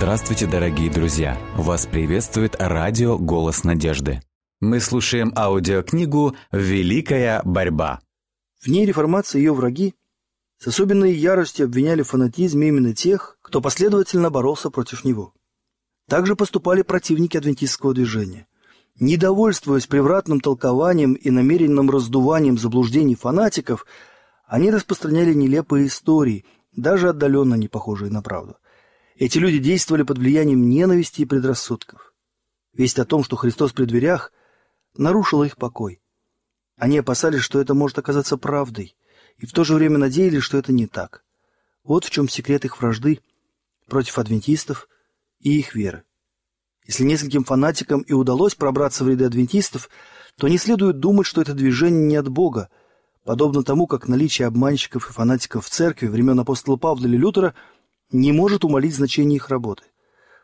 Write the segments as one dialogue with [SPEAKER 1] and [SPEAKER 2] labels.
[SPEAKER 1] Здравствуйте, дорогие друзья! Вас приветствует радио «Голос надежды». Мы слушаем аудиокнигу «Великая борьба».
[SPEAKER 2] В ней реформация и ее враги с особенной яростью обвиняли в фанатизме именно тех, кто последовательно боролся против него. Также поступали противники адвентистского движения. Недовольствуясь превратным толкованием и намеренным раздуванием заблуждений фанатиков, они распространяли нелепые истории, даже отдаленно не похожие на правду – эти люди действовали под влиянием ненависти и предрассудков. Весть о том, что Христос при дверях, нарушила их покой. Они опасались, что это может оказаться правдой, и в то же время надеялись, что это не так. Вот в чем секрет их вражды против адвентистов и их веры. Если нескольким фанатикам и удалось пробраться в ряды адвентистов, то не следует думать, что это движение не от Бога, подобно тому, как наличие обманщиков и фанатиков в церкви времен апостола Павла или Лютера – не может умолить значение их работы.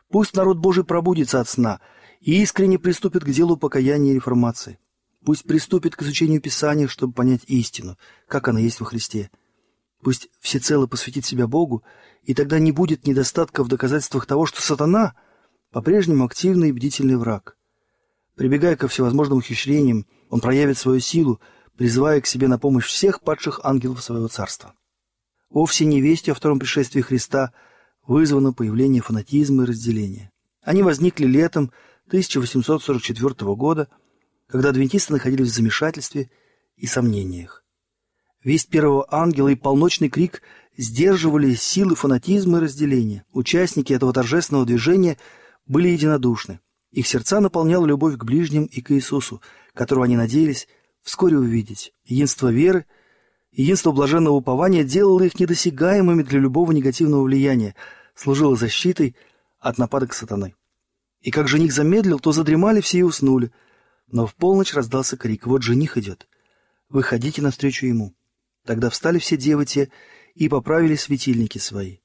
[SPEAKER 2] Пусть народ Божий пробудится от сна и искренне приступит к делу покаяния и реформации. Пусть приступит к изучению Писания, чтобы понять истину, как она есть во Христе. Пусть всецело посвятит себя Богу, и тогда не будет недостатка в доказательствах того, что сатана по-прежнему активный и бдительный враг. Прибегая ко всевозможным ухищрениям, он проявит свою силу, призывая к себе на помощь всех падших ангелов своего царства. Вовсе не вестью о втором пришествии Христа вызвано появление фанатизма и разделения. Они возникли летом 1844 года, когда адвентисты находились в замешательстве и сомнениях. Весть первого ангела и полночный крик сдерживали силы фанатизма и разделения. Участники этого торжественного движения были единодушны. Их сердца наполняла любовь к ближним и к Иисусу, которого они надеялись вскоре увидеть. Единство веры – Единство блаженного упования делало их недосягаемыми для любого негативного влияния, служило защитой от нападок сатаны. И как жених замедлил, то задремали все и уснули. Но в полночь раздался крик «Вот жених идет! Выходите навстречу ему!» Тогда встали все девы те и поправили светильники свои.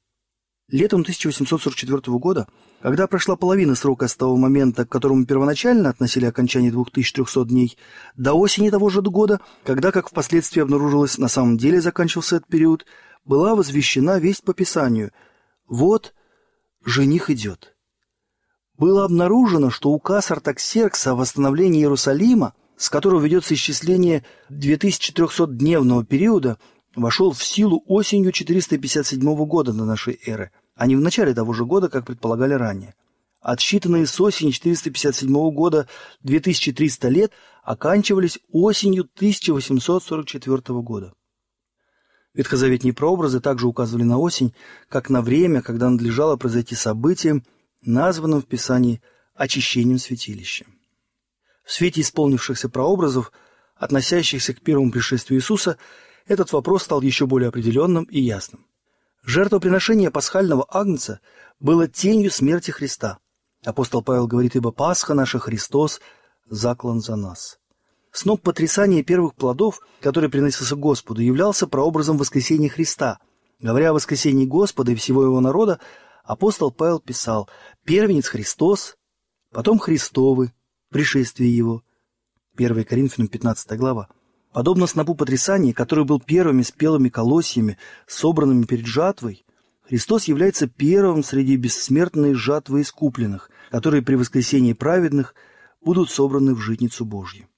[SPEAKER 2] Летом 1844 года, когда прошла половина срока с того момента, к которому первоначально относили окончание 2300 дней, до осени того же года, когда, как впоследствии обнаружилось, на самом деле заканчивался этот период, была возвещена весть по Писанию «Вот, жених идет». Было обнаружено, что указ Артаксеркса о восстановлении Иерусалима, с которого ведется исчисление 2300-дневного периода, вошел в силу осенью 457 года до нашей эры – а не в начале того же года, как предполагали ранее. Отсчитанные с осени 457 года 2300 лет оканчивались осенью 1844 года. Ветхозаветные прообразы также указывали на осень, как на время, когда надлежало произойти событием, названным в Писании очищением святилища. В свете исполнившихся прообразов, относящихся к первому пришествию Иисуса, этот вопрос стал еще более определенным и ясным. Жертвоприношение пасхального агнца было тенью смерти Христа. Апостол Павел говорит, ибо Пасха наша Христос заклан за нас. Сноп потрясания первых плодов, который приносился Господу, являлся прообразом воскресения Христа. Говоря о воскресении Господа и всего его народа, апостол Павел писал «Первенец Христос, потом Христовы, пришествие Его». 1 Коринфянам 15 глава. Подобно снопу потрясания, который был первыми спелыми колосьями, собранными перед жатвой, Христос является первым среди бессмертной жатвы искупленных, которые при воскресении праведных будут собраны в житницу Божью.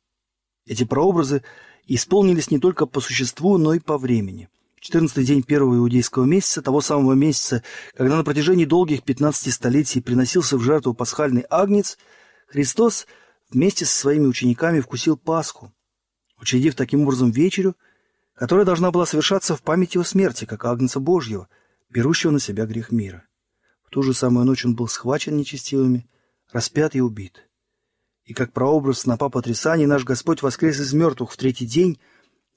[SPEAKER 2] Эти прообразы исполнились не только по существу, но и по времени. В 14 день первого иудейского месяца, того самого месяца, когда на протяжении долгих 15 столетий приносился в жертву пасхальный агнец, Христос вместе со своими учениками вкусил Пасху, учредив таким образом вечерю, которая должна была совершаться в память его смерти, как Агнца Божьего, берущего на себя грех мира. В ту же самую ночь он был схвачен нечестивыми, распят и убит. И как прообраз снопа потрясаний наш Господь воскрес из мертвых в третий день,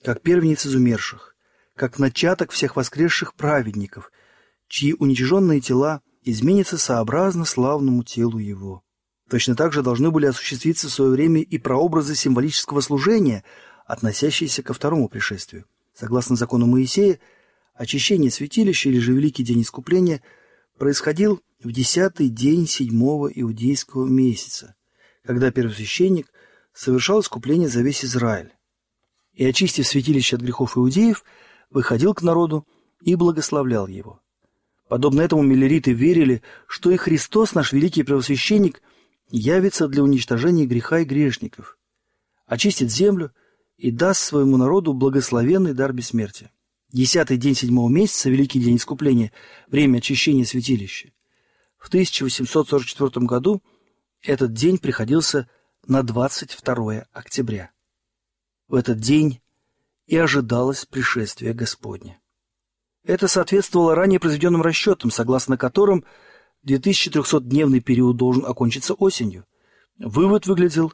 [SPEAKER 2] как первенец из умерших, как начаток всех воскресших праведников, чьи уничиженные тела изменятся сообразно славному телу Его. Точно так же должны были осуществиться в свое время и прообразы символического служения – относящиеся ко второму пришествию. Согласно закону Моисея, очищение святилища или же Великий день искупления происходил в десятый день седьмого иудейского месяца, когда первосвященник совершал искупление за весь Израиль. И, очистив святилище от грехов иудеев, выходил к народу и благословлял его. Подобно этому миллериты верили, что и Христос, наш великий первосвященник, явится для уничтожения греха и грешников, очистит землю и даст своему народу благословенный дар бессмертия. Десятый день седьмого месяца, Великий день искупления, время очищения святилища. В 1844 году этот день приходился на 22 октября. В этот день и ожидалось пришествие Господне. Это соответствовало ранее произведенным расчетам, согласно которым 2300-дневный период должен окончиться осенью. Вывод выглядел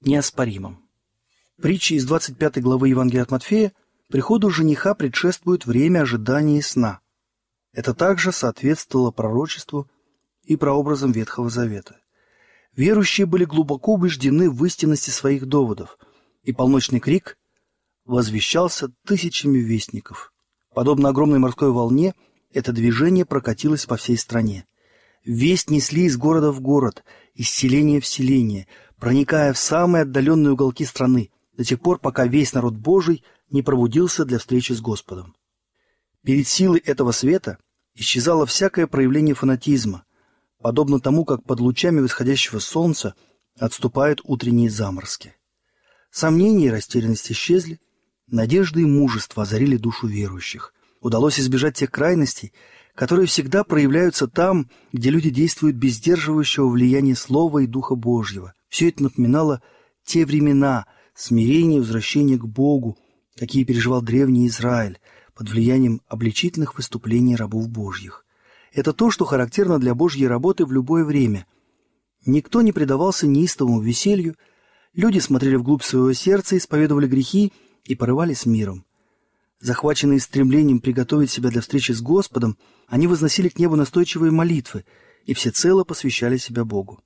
[SPEAKER 2] неоспоримым. Притча из 25 главы Евангелия от Матфея приходу жениха предшествует время ожидания сна. Это также соответствовало пророчеству и прообразам Ветхого Завета. Верующие были глубоко убеждены в истинности своих доводов, и полночный крик возвещался тысячами вестников – Подобно огромной морской волне, это движение прокатилось по всей стране. Весть несли из города в город, из селения в селение, проникая в самые отдаленные уголки страны, до тех пор, пока весь народ Божий не пробудился для встречи с Господом. Перед силой этого света исчезало всякое проявление фанатизма, подобно тому, как под лучами восходящего солнца отступают утренние заморозки. Сомнения и растерянность исчезли, Надежда и мужество озарили душу верующих. Удалось избежать тех крайностей, которые всегда проявляются там, где люди действуют без сдерживающего влияния Слова и Духа Божьего. Все это напоминало те времена смирения и возвращения к Богу, какие переживал древний Израиль под влиянием обличительных выступлений рабов Божьих. Это то, что характерно для Божьей работы в любое время. Никто не предавался неистовому веселью, люди смотрели вглубь своего сердца, исповедовали грехи и порывались миром. Захваченные стремлением приготовить себя для встречи с Господом, они возносили к небу настойчивые молитвы и всецело посвящали себя Богу.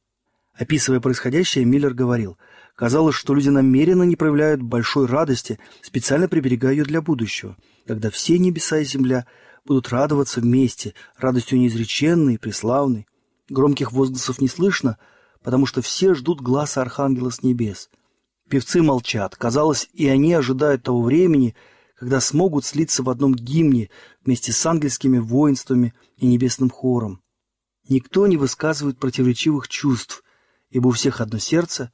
[SPEAKER 2] Описывая происходящее, Миллер говорил, казалось, что люди намеренно не проявляют большой радости, специально приберегая ее для будущего, когда все небеса и земля будут радоваться вместе, радостью неизреченной и преславной. Громких возгласов не слышно, потому что все ждут глаза Архангела с небес – Певцы молчат. Казалось, и они ожидают того времени, когда смогут слиться в одном гимне вместе с ангельскими воинствами и небесным хором. Никто не высказывает противоречивых чувств, ибо у всех одно сердце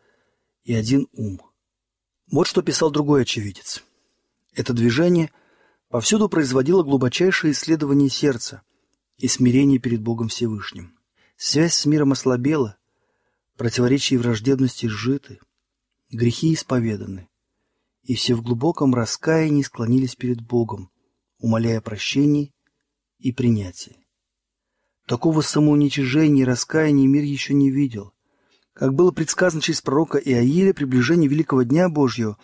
[SPEAKER 2] и один ум. Вот что писал другой очевидец. Это движение повсюду производило глубочайшее исследование сердца и смирение перед Богом Всевышним. Связь с миром ослабела, противоречия и враждебности сжиты – грехи исповеданы, и все в глубоком раскаянии склонились перед Богом, умоляя прощения и принятия. Такого самоуничижения и раскаяния мир еще не видел. Как было предсказано через пророка Иаиля, приближение великого дня Божьего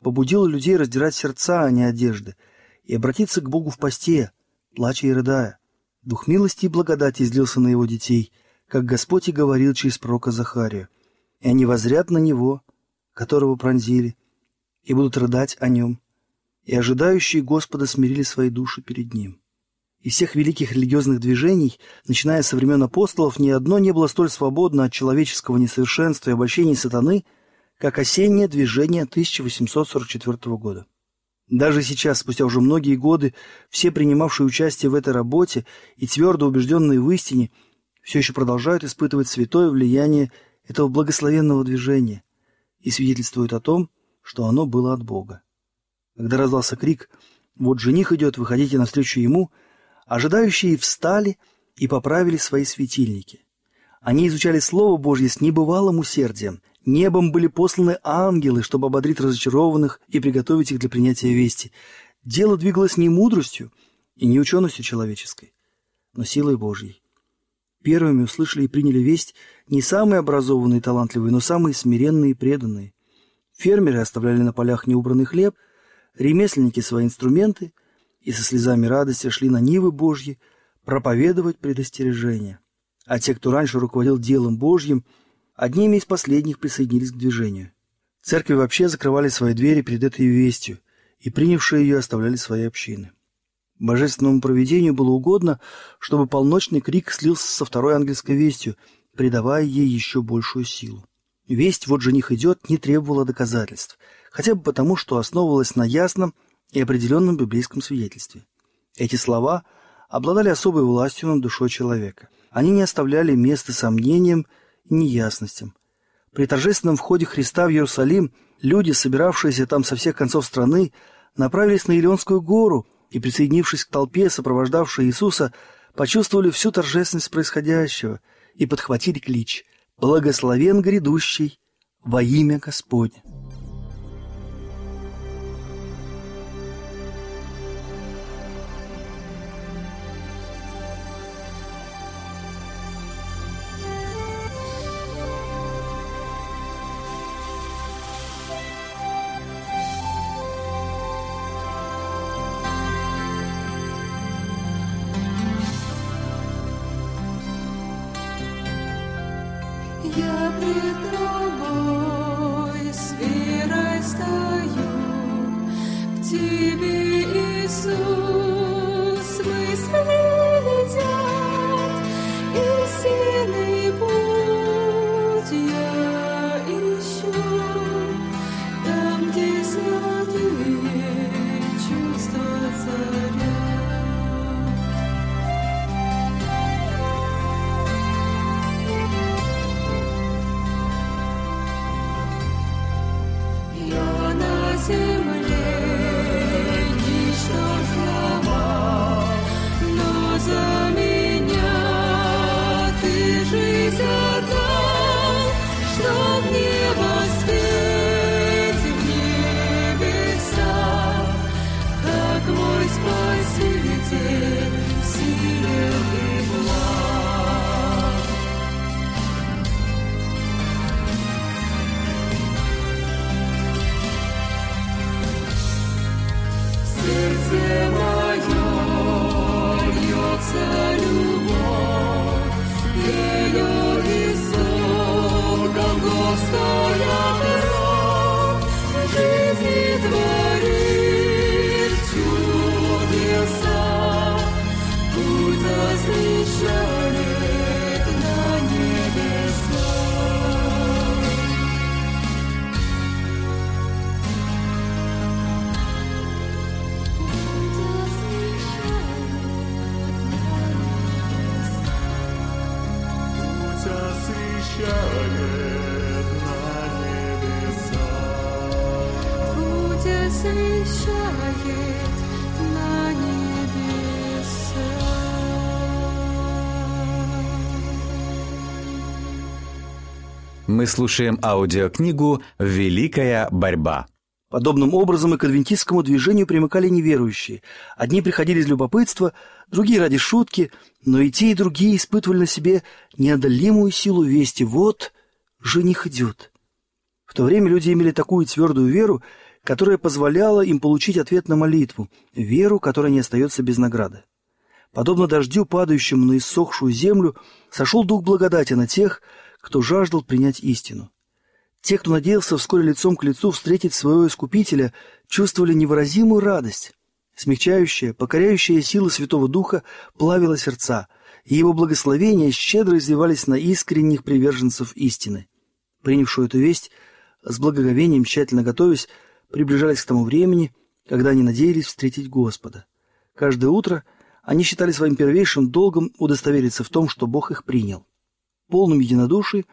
[SPEAKER 2] побудило людей раздирать сердца, а не одежды, и обратиться к Богу в посте, плача и рыдая. Дух милости и благодати излился на его детей, как Господь и говорил через пророка Захария. И они возрят на него, которого пронзили, и будут рыдать о нем, и ожидающие Господа смирили свои души перед Ним. Из всех великих религиозных движений, начиная со времен апостолов, ни одно не было столь свободно от человеческого несовершенства и обольщений сатаны, как осеннее движение 1844 года. Даже сейчас, спустя уже многие годы, все принимавшие участие в этой работе и твердо убежденные в истине, все еще продолжают испытывать святое влияние этого благословенного движения – и свидетельствует о том, что оно было от Бога. Когда раздался крик «Вот жених идет, выходите навстречу ему», ожидающие встали и поправили свои светильники. Они изучали Слово Божье с небывалым усердием. Небом были посланы ангелы, чтобы ободрить разочарованных и приготовить их для принятия вести. Дело двигалось не мудростью и не ученостью человеческой, но силой Божьей. Первыми услышали и приняли весть не самые образованные и талантливые, но самые смиренные и преданные. Фермеры оставляли на полях неубранный хлеб, ремесленники свои инструменты и со слезами радости шли на Нивы Божьи проповедовать предостережения. А те, кто раньше руководил делом Божьим, одними из последних присоединились к движению. Церкви вообще закрывали свои двери перед этой вестью, и принявшие ее оставляли свои общины. Божественному провидению было угодно, чтобы полночный крик слился со второй ангельской вестью, придавая ей еще большую силу. Весть «Вот жених идет» не требовала доказательств, хотя бы потому, что основывалась на ясном и определенном библейском свидетельстве. Эти слова обладали особой властью над душой человека. Они не оставляли места сомнениям и неясностям. При торжественном входе Христа в Иерусалим люди, собиравшиеся там со всех концов страны, направились на Илионскую гору и, присоединившись к толпе, сопровождавшей Иисуса, почувствовали всю торжественность происходящего и подхватили клич «Благословен грядущий во имя Господне».
[SPEAKER 3] Тебе, Иисус, Спаситель силен На.
[SPEAKER 1] Мы слушаем аудиокнигу «Великая борьба».
[SPEAKER 2] Подобным образом и к адвентистскому движению примыкали неверующие. Одни приходили из любопытства, другие ради шутки, но и те, и другие испытывали на себе неодолимую силу вести. Вот жених идет. В то время люди имели такую твердую веру, которая позволяла им получить ответ на молитву, веру, которая не остается без награды. Подобно дождю, падающему на иссохшую землю, сошел дух благодати на тех, кто жаждал принять истину. Те, кто надеялся вскоре лицом к лицу встретить своего Искупителя, чувствовали невыразимую радость. Смягчающая, покоряющая сила Святого Духа плавила сердца, и его благословения щедро изливались на искренних приверженцев истины. Принявшую эту весть, с благоговением, тщательно готовясь, приближались к тому времени, когда они надеялись встретить Господа. Каждое утро они считали своим первейшим долгом удостовериться в том, что Бог их принял. В полном единодушии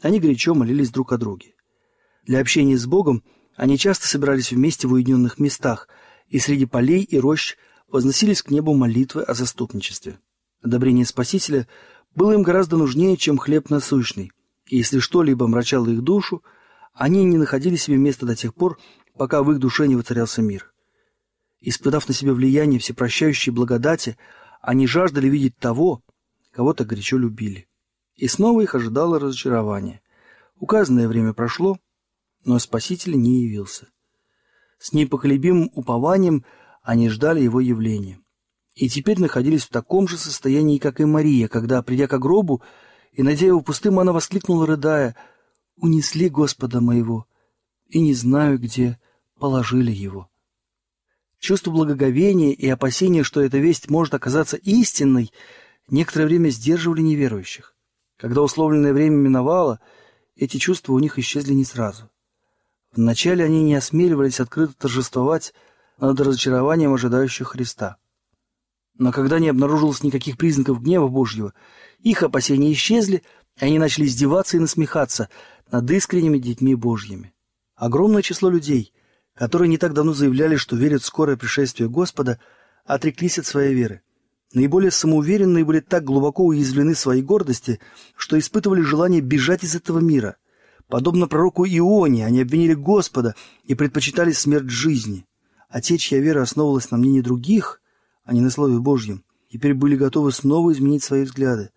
[SPEAKER 2] они горячо молились друг о друге. Для общения с Богом они часто собирались вместе в уединенных местах и среди полей и рощ возносились к небу молитвы о заступничестве. Одобрение Спасителя было им гораздо нужнее, чем хлеб насущный, и если что-либо мрачало их душу, они не находили себе места до тех пор, пока в их душе не воцарялся мир. Испытав на себе влияние всепрощающей благодати, они жаждали видеть того, кого так горячо любили. И снова их ожидало разочарование. Указанное время прошло, но Спаситель не явился. С непоколебимым упованием они ждали его явления. И теперь находились в таком же состоянии, как и Мария, когда, придя к гробу и найдя его пустым, она воскликнула, рыдая, «Унесли Господа моего, и не знаю, где положили его». Чувство благоговения и опасения, что эта весть может оказаться истинной, некоторое время сдерживали неверующих. Когда условленное время миновало, эти чувства у них исчезли не сразу. Вначале они не осмеливались открыто торжествовать над разочарованием ожидающих Христа. Но когда не обнаружилось никаких признаков гнева Божьего, их опасения исчезли, и они начали издеваться и насмехаться над искренними детьми Божьими. Огромное число людей, которые не так давно заявляли, что верят в скорое пришествие Господа, отреклись от своей веры. Наиболее самоуверенные были так глубоко уязвлены своей гордости, что испытывали желание бежать из этого мира. Подобно пророку Ионе, они обвинили Господа и предпочитали смерть жизни. А те, чья вера основывалась на мнении других, а не на Слове Божьем, теперь были готовы снова изменить свои взгляды.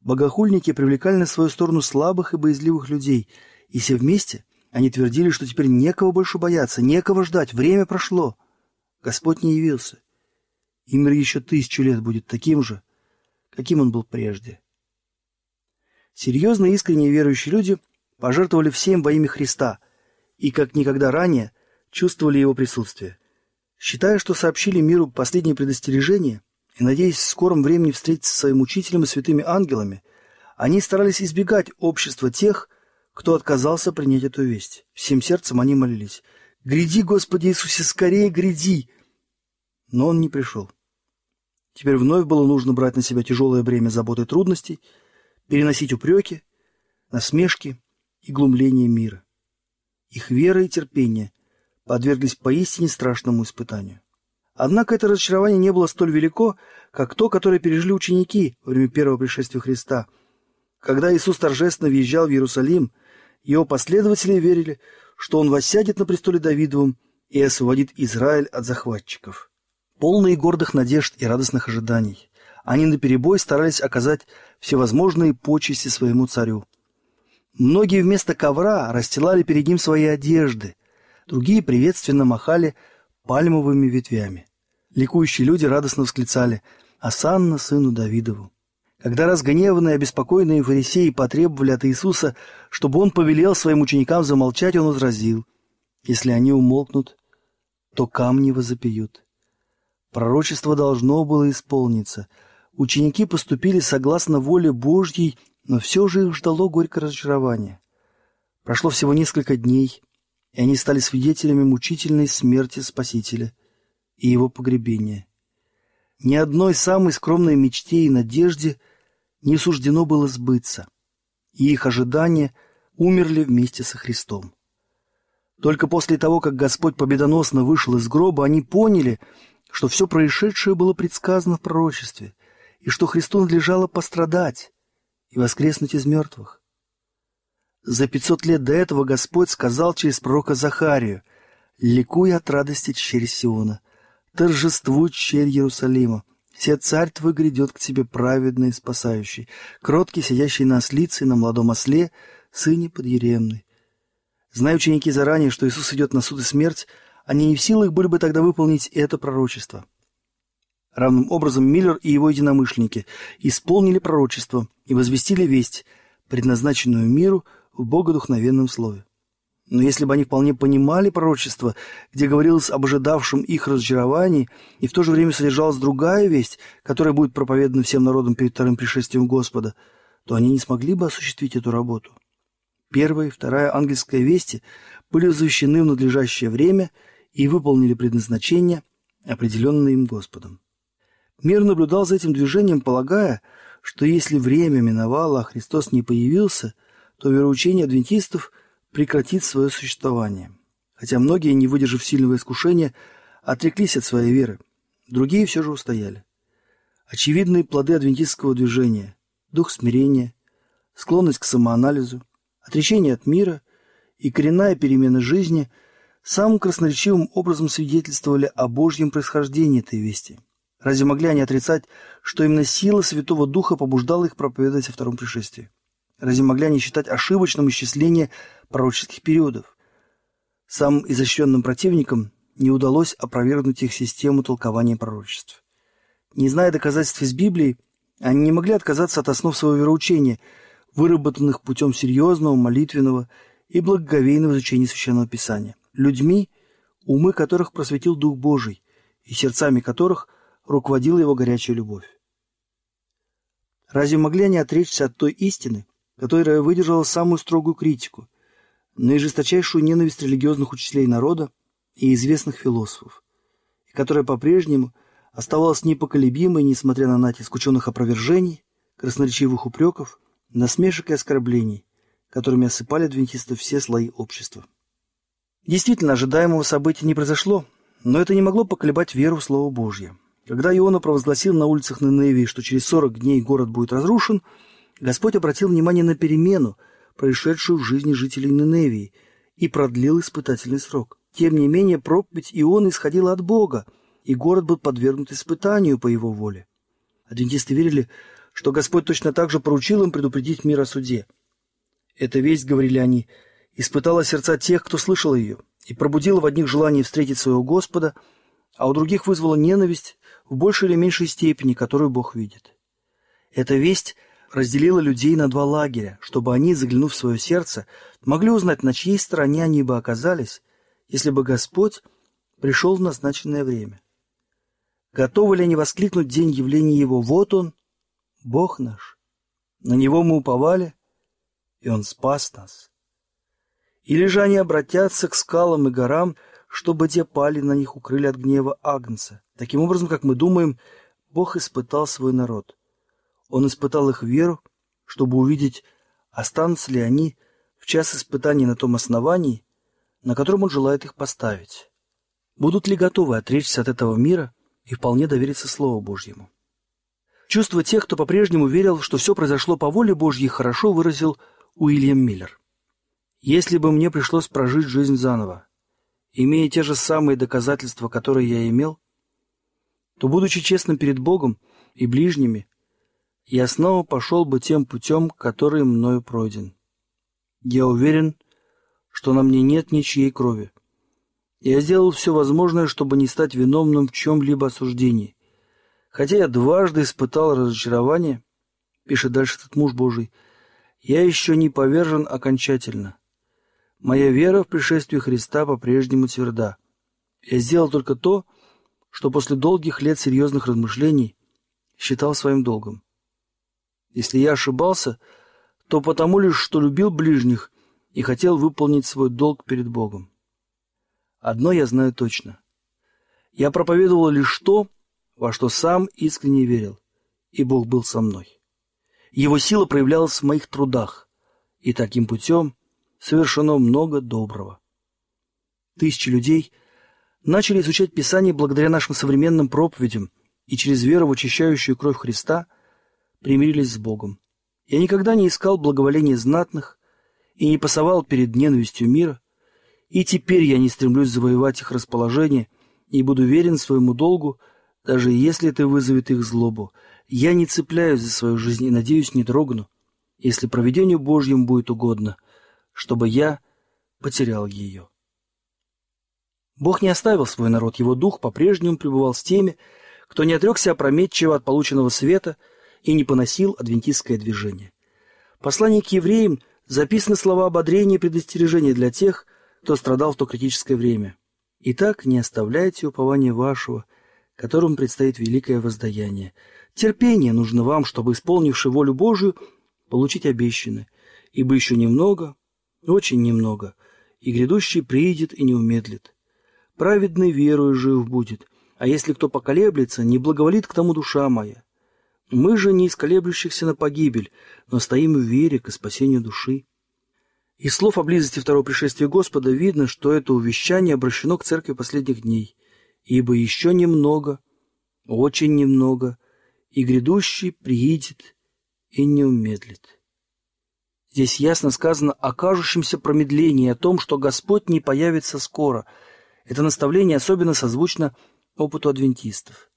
[SPEAKER 2] Богохульники привлекали на свою сторону слабых и боязливых людей, и все вместе они твердили, что теперь некого больше бояться, некого ждать, время прошло. Господь не явился. И мир еще тысячу лет будет таким же, каким он был прежде. Серьезно искренне верующие люди пожертвовали всем во имя Христа и, как никогда ранее, чувствовали его присутствие. Считая, что сообщили миру последнее предостережение, и надеясь в скором времени встретиться со своим учителем и святыми ангелами, они старались избегать общества тех, кто отказался принять эту весть. Всем сердцем они молились. «Гряди, Господи Иисусе, скорее гряди!» Но он не пришел. Теперь вновь было нужно брать на себя тяжелое бремя заботы и трудностей, переносить упреки, насмешки и глумление мира. Их вера и терпение подверглись поистине страшному испытанию. Однако это разочарование не было столь велико, как то, которое пережили ученики во время первого пришествия Христа. Когда Иисус торжественно въезжал в Иерусалим, его последователи верили, что он воссядет на престоле Давидовом и освободит Израиль от захватчиков. Полные гордых надежд и радостных ожиданий, они наперебой старались оказать всевозможные почести своему царю. Многие вместо ковра расстилали перед ним свои одежды, другие приветственно махали пальмовыми ветвями. Ликующие люди радостно восклицали «Асанна сыну Давидову». Когда разгневанные обеспокоенные фарисеи потребовали от Иисуса, чтобы он повелел своим ученикам замолчать, он возразил «Если они умолкнут, то камни возопьют». Пророчество должно было исполниться. Ученики поступили согласно воле Божьей, но все же их ждало горькое разочарование. Прошло всего несколько дней, и они стали свидетелями мучительной смерти Спасителя и его погребения. Ни одной самой скромной мечте и надежде не суждено было сбыться, и их ожидания умерли вместе со Христом. Только после того, как Господь победоносно вышел из гроба, они поняли, что все происшедшее было предсказано в пророчестве, и что Христу надлежало пострадать и воскреснуть из мертвых. За пятьсот лет до этого Господь сказал через пророка Захарию, «Ликуй от радости черь Сиона, торжествуй черь Иерусалима, все царь твой грядет к тебе праведный спасающий, кроткий, сидящий на ослице и на молодом осле, сыне подъеремный». Зная ученики заранее, что Иисус идет на суд и смерть, они не в силах были бы тогда выполнить это пророчество. Равным образом Миллер и его единомышленники исполнили пророчество и возвестили весть, предназначенную миру в богодухновенном слове. Но если бы они вполне понимали пророчество, где говорилось об ожидавшем их разочаровании, и в то же время содержалась другая весть, которая будет проповедана всем народам перед вторым пришествием Господа, то они не смогли бы осуществить эту работу. Первая и вторая ангельская вести были защищены в надлежащее время и выполнили предназначение, определенное им Господом. Мир наблюдал за этим движением, полагая, что если время миновало, а Христос не появился – то вероучение адвентистов прекратит свое существование. Хотя многие, не выдержав сильного искушения, отреклись от своей веры, другие все же устояли. Очевидные плоды адвентистского движения – дух смирения, склонность к самоанализу, отречение от мира и коренная перемена жизни самым красноречивым образом свидетельствовали о Божьем происхождении этой вести. Разве могли они отрицать, что именно сила Святого Духа побуждала их проповедовать о втором пришествии? Разве могли они считать ошибочным исчисление пророческих периодов? Самым изощренным противникам не удалось опровергнуть их систему толкования пророчеств. Не зная доказательств из Библии, они не могли отказаться от основ своего вероучения, выработанных путем серьезного, молитвенного и благоговейного изучения Священного Писания, людьми, умы которых просветил Дух Божий и сердцами которых руководила его горячая любовь. Разве могли они отречься от той истины, которая выдержала самую строгую критику, наижесточайшую ненависть религиозных учителей народа и известных философов, и которая по-прежнему оставалась непоколебимой, несмотря на натиск ученых опровержений, красноречивых упреков, насмешек и оскорблений, которыми осыпали адвентистов все слои общества. Действительно, ожидаемого события не произошло, но это не могло поколебать веру в Слово Божье. Когда Иона провозгласил на улицах Ниневии, что через 40 дней город будет разрушен, Господь обратил внимание на перемену, происшедшую в жизни жителей Ниневии, и продлил испытательный срок. Тем не менее, проповедь Иона исходила от Бога, и город был подвергнут испытанию по его воле. Адвентисты верили, что Господь точно так же поручил им предупредить мир о суде. Эта весть, говорили они, испытала сердца тех, кто слышал ее, и пробудила в одних желание встретить своего Господа, а у других вызвала ненависть в большей или меньшей степени, которую Бог видит. Эта весть разделила людей на два лагеря, чтобы они, заглянув в свое сердце, могли узнать, на чьей стороне они бы оказались, если бы Господь пришел в назначенное время. Готовы ли они воскликнуть день явления Его «Вот Он, Бог наш». На Него мы уповали, и Он спас нас. Или же они обратятся к скалам и горам, чтобы те пали на них укрыли от гнева Агнца. Таким образом, как мы думаем, Бог испытал свой народ. Он испытал их веру, чтобы увидеть, останутся ли они в час испытаний на том основании, на котором Он желает их поставить. Будут ли готовы отречься от этого мира и вполне довериться Слову Божьему. Чувство тех, кто по-прежнему верил, что все произошло по воле Божьей, хорошо выразил Уильям Миллер. «Если бы мне пришлось прожить жизнь заново, имея те же самые доказательства, которые я имел, то, будучи честным перед Богом и ближними, я снова пошел бы тем путем, который мною пройден. Я уверен, что на мне нет ничьей крови. Я сделал все возможное, чтобы не стать виновным в чем-либо осуждении. Хотя я дважды испытал разочарование, пишет дальше этот муж Божий, я еще не повержен окончательно. Моя вера в пришествие Христа по-прежнему тверда. Я сделал только то, что после долгих лет серьезных размышлений считал своим долгом. Если я ошибался, то потому лишь, что любил ближних и хотел выполнить свой долг перед Богом. Одно я знаю точно. Я проповедовал лишь то, во что сам искренне верил, и Бог был со мной. Его сила проявлялась в моих трудах, и таким путем совершено много доброго. Тысячи людей начали изучать Писание благодаря нашим современным проповедям и через веру в очищающую кровь Христа примирились с Богом. Я никогда не искал благоволения знатных и не пасовал перед ненавистью мира, и теперь я не стремлюсь завоевать их расположение и буду верен своему долгу, даже если это вызовет их злобу. Я не цепляюсь за свою жизнь и, надеюсь, не дрогну, если проведению Божьему будет угодно, чтобы я потерял ее. Бог не оставил свой народ, его дух по-прежнему пребывал с теми, кто не отрекся опрометчиво от полученного света и не поносил адвентистское движение. Послание к евреям записаны слова ободрения и предостережения для тех, кто страдал в то критическое время. Итак, не оставляйте упования вашего, которому предстоит великое воздаяние. Терпение нужно вам, чтобы, исполнивши волю Божию, получить обещанное, ибо еще немного, очень немного, и грядущий приидет и не умедлит. Праведный верою жив будет, а если кто поколеблется, не благоволит к тому душа моя. Мы же не из колеблющихся на погибель, но стоим в вере к спасению души. Из слов о близости второго пришествия Господа видно, что это увещание обращено к церкви последних дней. Ибо еще немного, очень немного, и грядущий приидет и не умедлит. Здесь ясно сказано о кажущемся промедлении, о том, что Господь не появится скоро. Это наставление особенно созвучно опыту адвентистов.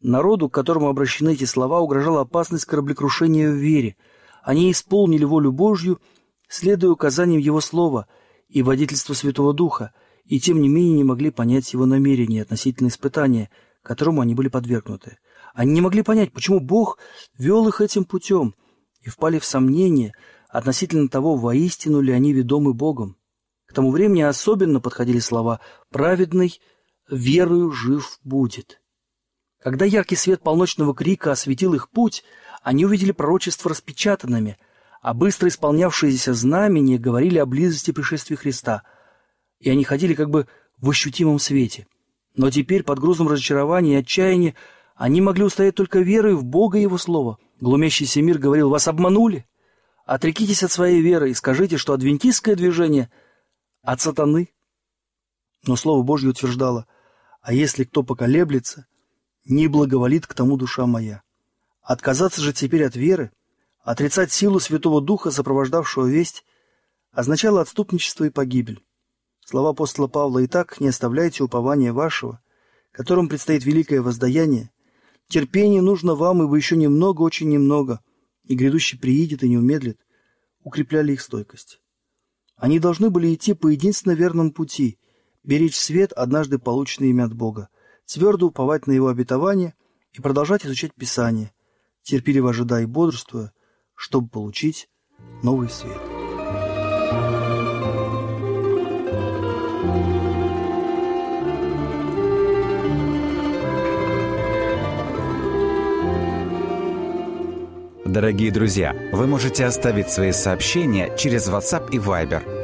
[SPEAKER 2] Народу, к которому обращены эти слова, угрожала опасность кораблекрушения в вере. Они исполнили волю Божью – следуя указаниям Его Слова и водительству Святого Духа, и тем не менее не могли понять Его намерения относительно испытания, которому они были подвергнуты. Они не могли понять, почему Бог вел их этим путем, и впали в сомнение относительно того, воистину ли они ведомы Богом. К тому времени особенно подходили слова «праведный верою жив будет». Когда яркий свет полночного крика осветил их путь, они увидели пророчество распечатанными – а быстро исполнявшиеся знамения говорили о близости пришествия Христа, и они ходили как бы в ощутимом свете. Но теперь, под грузом разочарования и отчаяния, они могли устоять только верой в Бога и Его Слово. Глумящийся мир говорил, вас обманули. Отрекитесь от своей веры и скажите, что адвентистское движение от сатаны. Но Слово Божье утверждало, а если кто поколеблется, не благоволит к тому душа моя. Отказаться же теперь от веры, отрицать силу Святого Духа, сопровождавшего весть, означало отступничество и погибель. Слова апостола Павла «Итак, не оставляйте упования вашего, которым предстоит великое воздаяние. Терпение нужно вам, ибо еще немного, очень немного, и грядущий приидет и не умедлит», укрепляли их стойкость. Они должны были идти по единственно верному пути, беречь свет, однажды полученный ими от Бога, твердо уповать на его обетование и продолжать изучать Писание, терпеливо ожидая и бодрствуя, чтобы получить новый свет.
[SPEAKER 1] Дорогие друзья, вы можете оставить свои сообщения через WhatsApp и Viber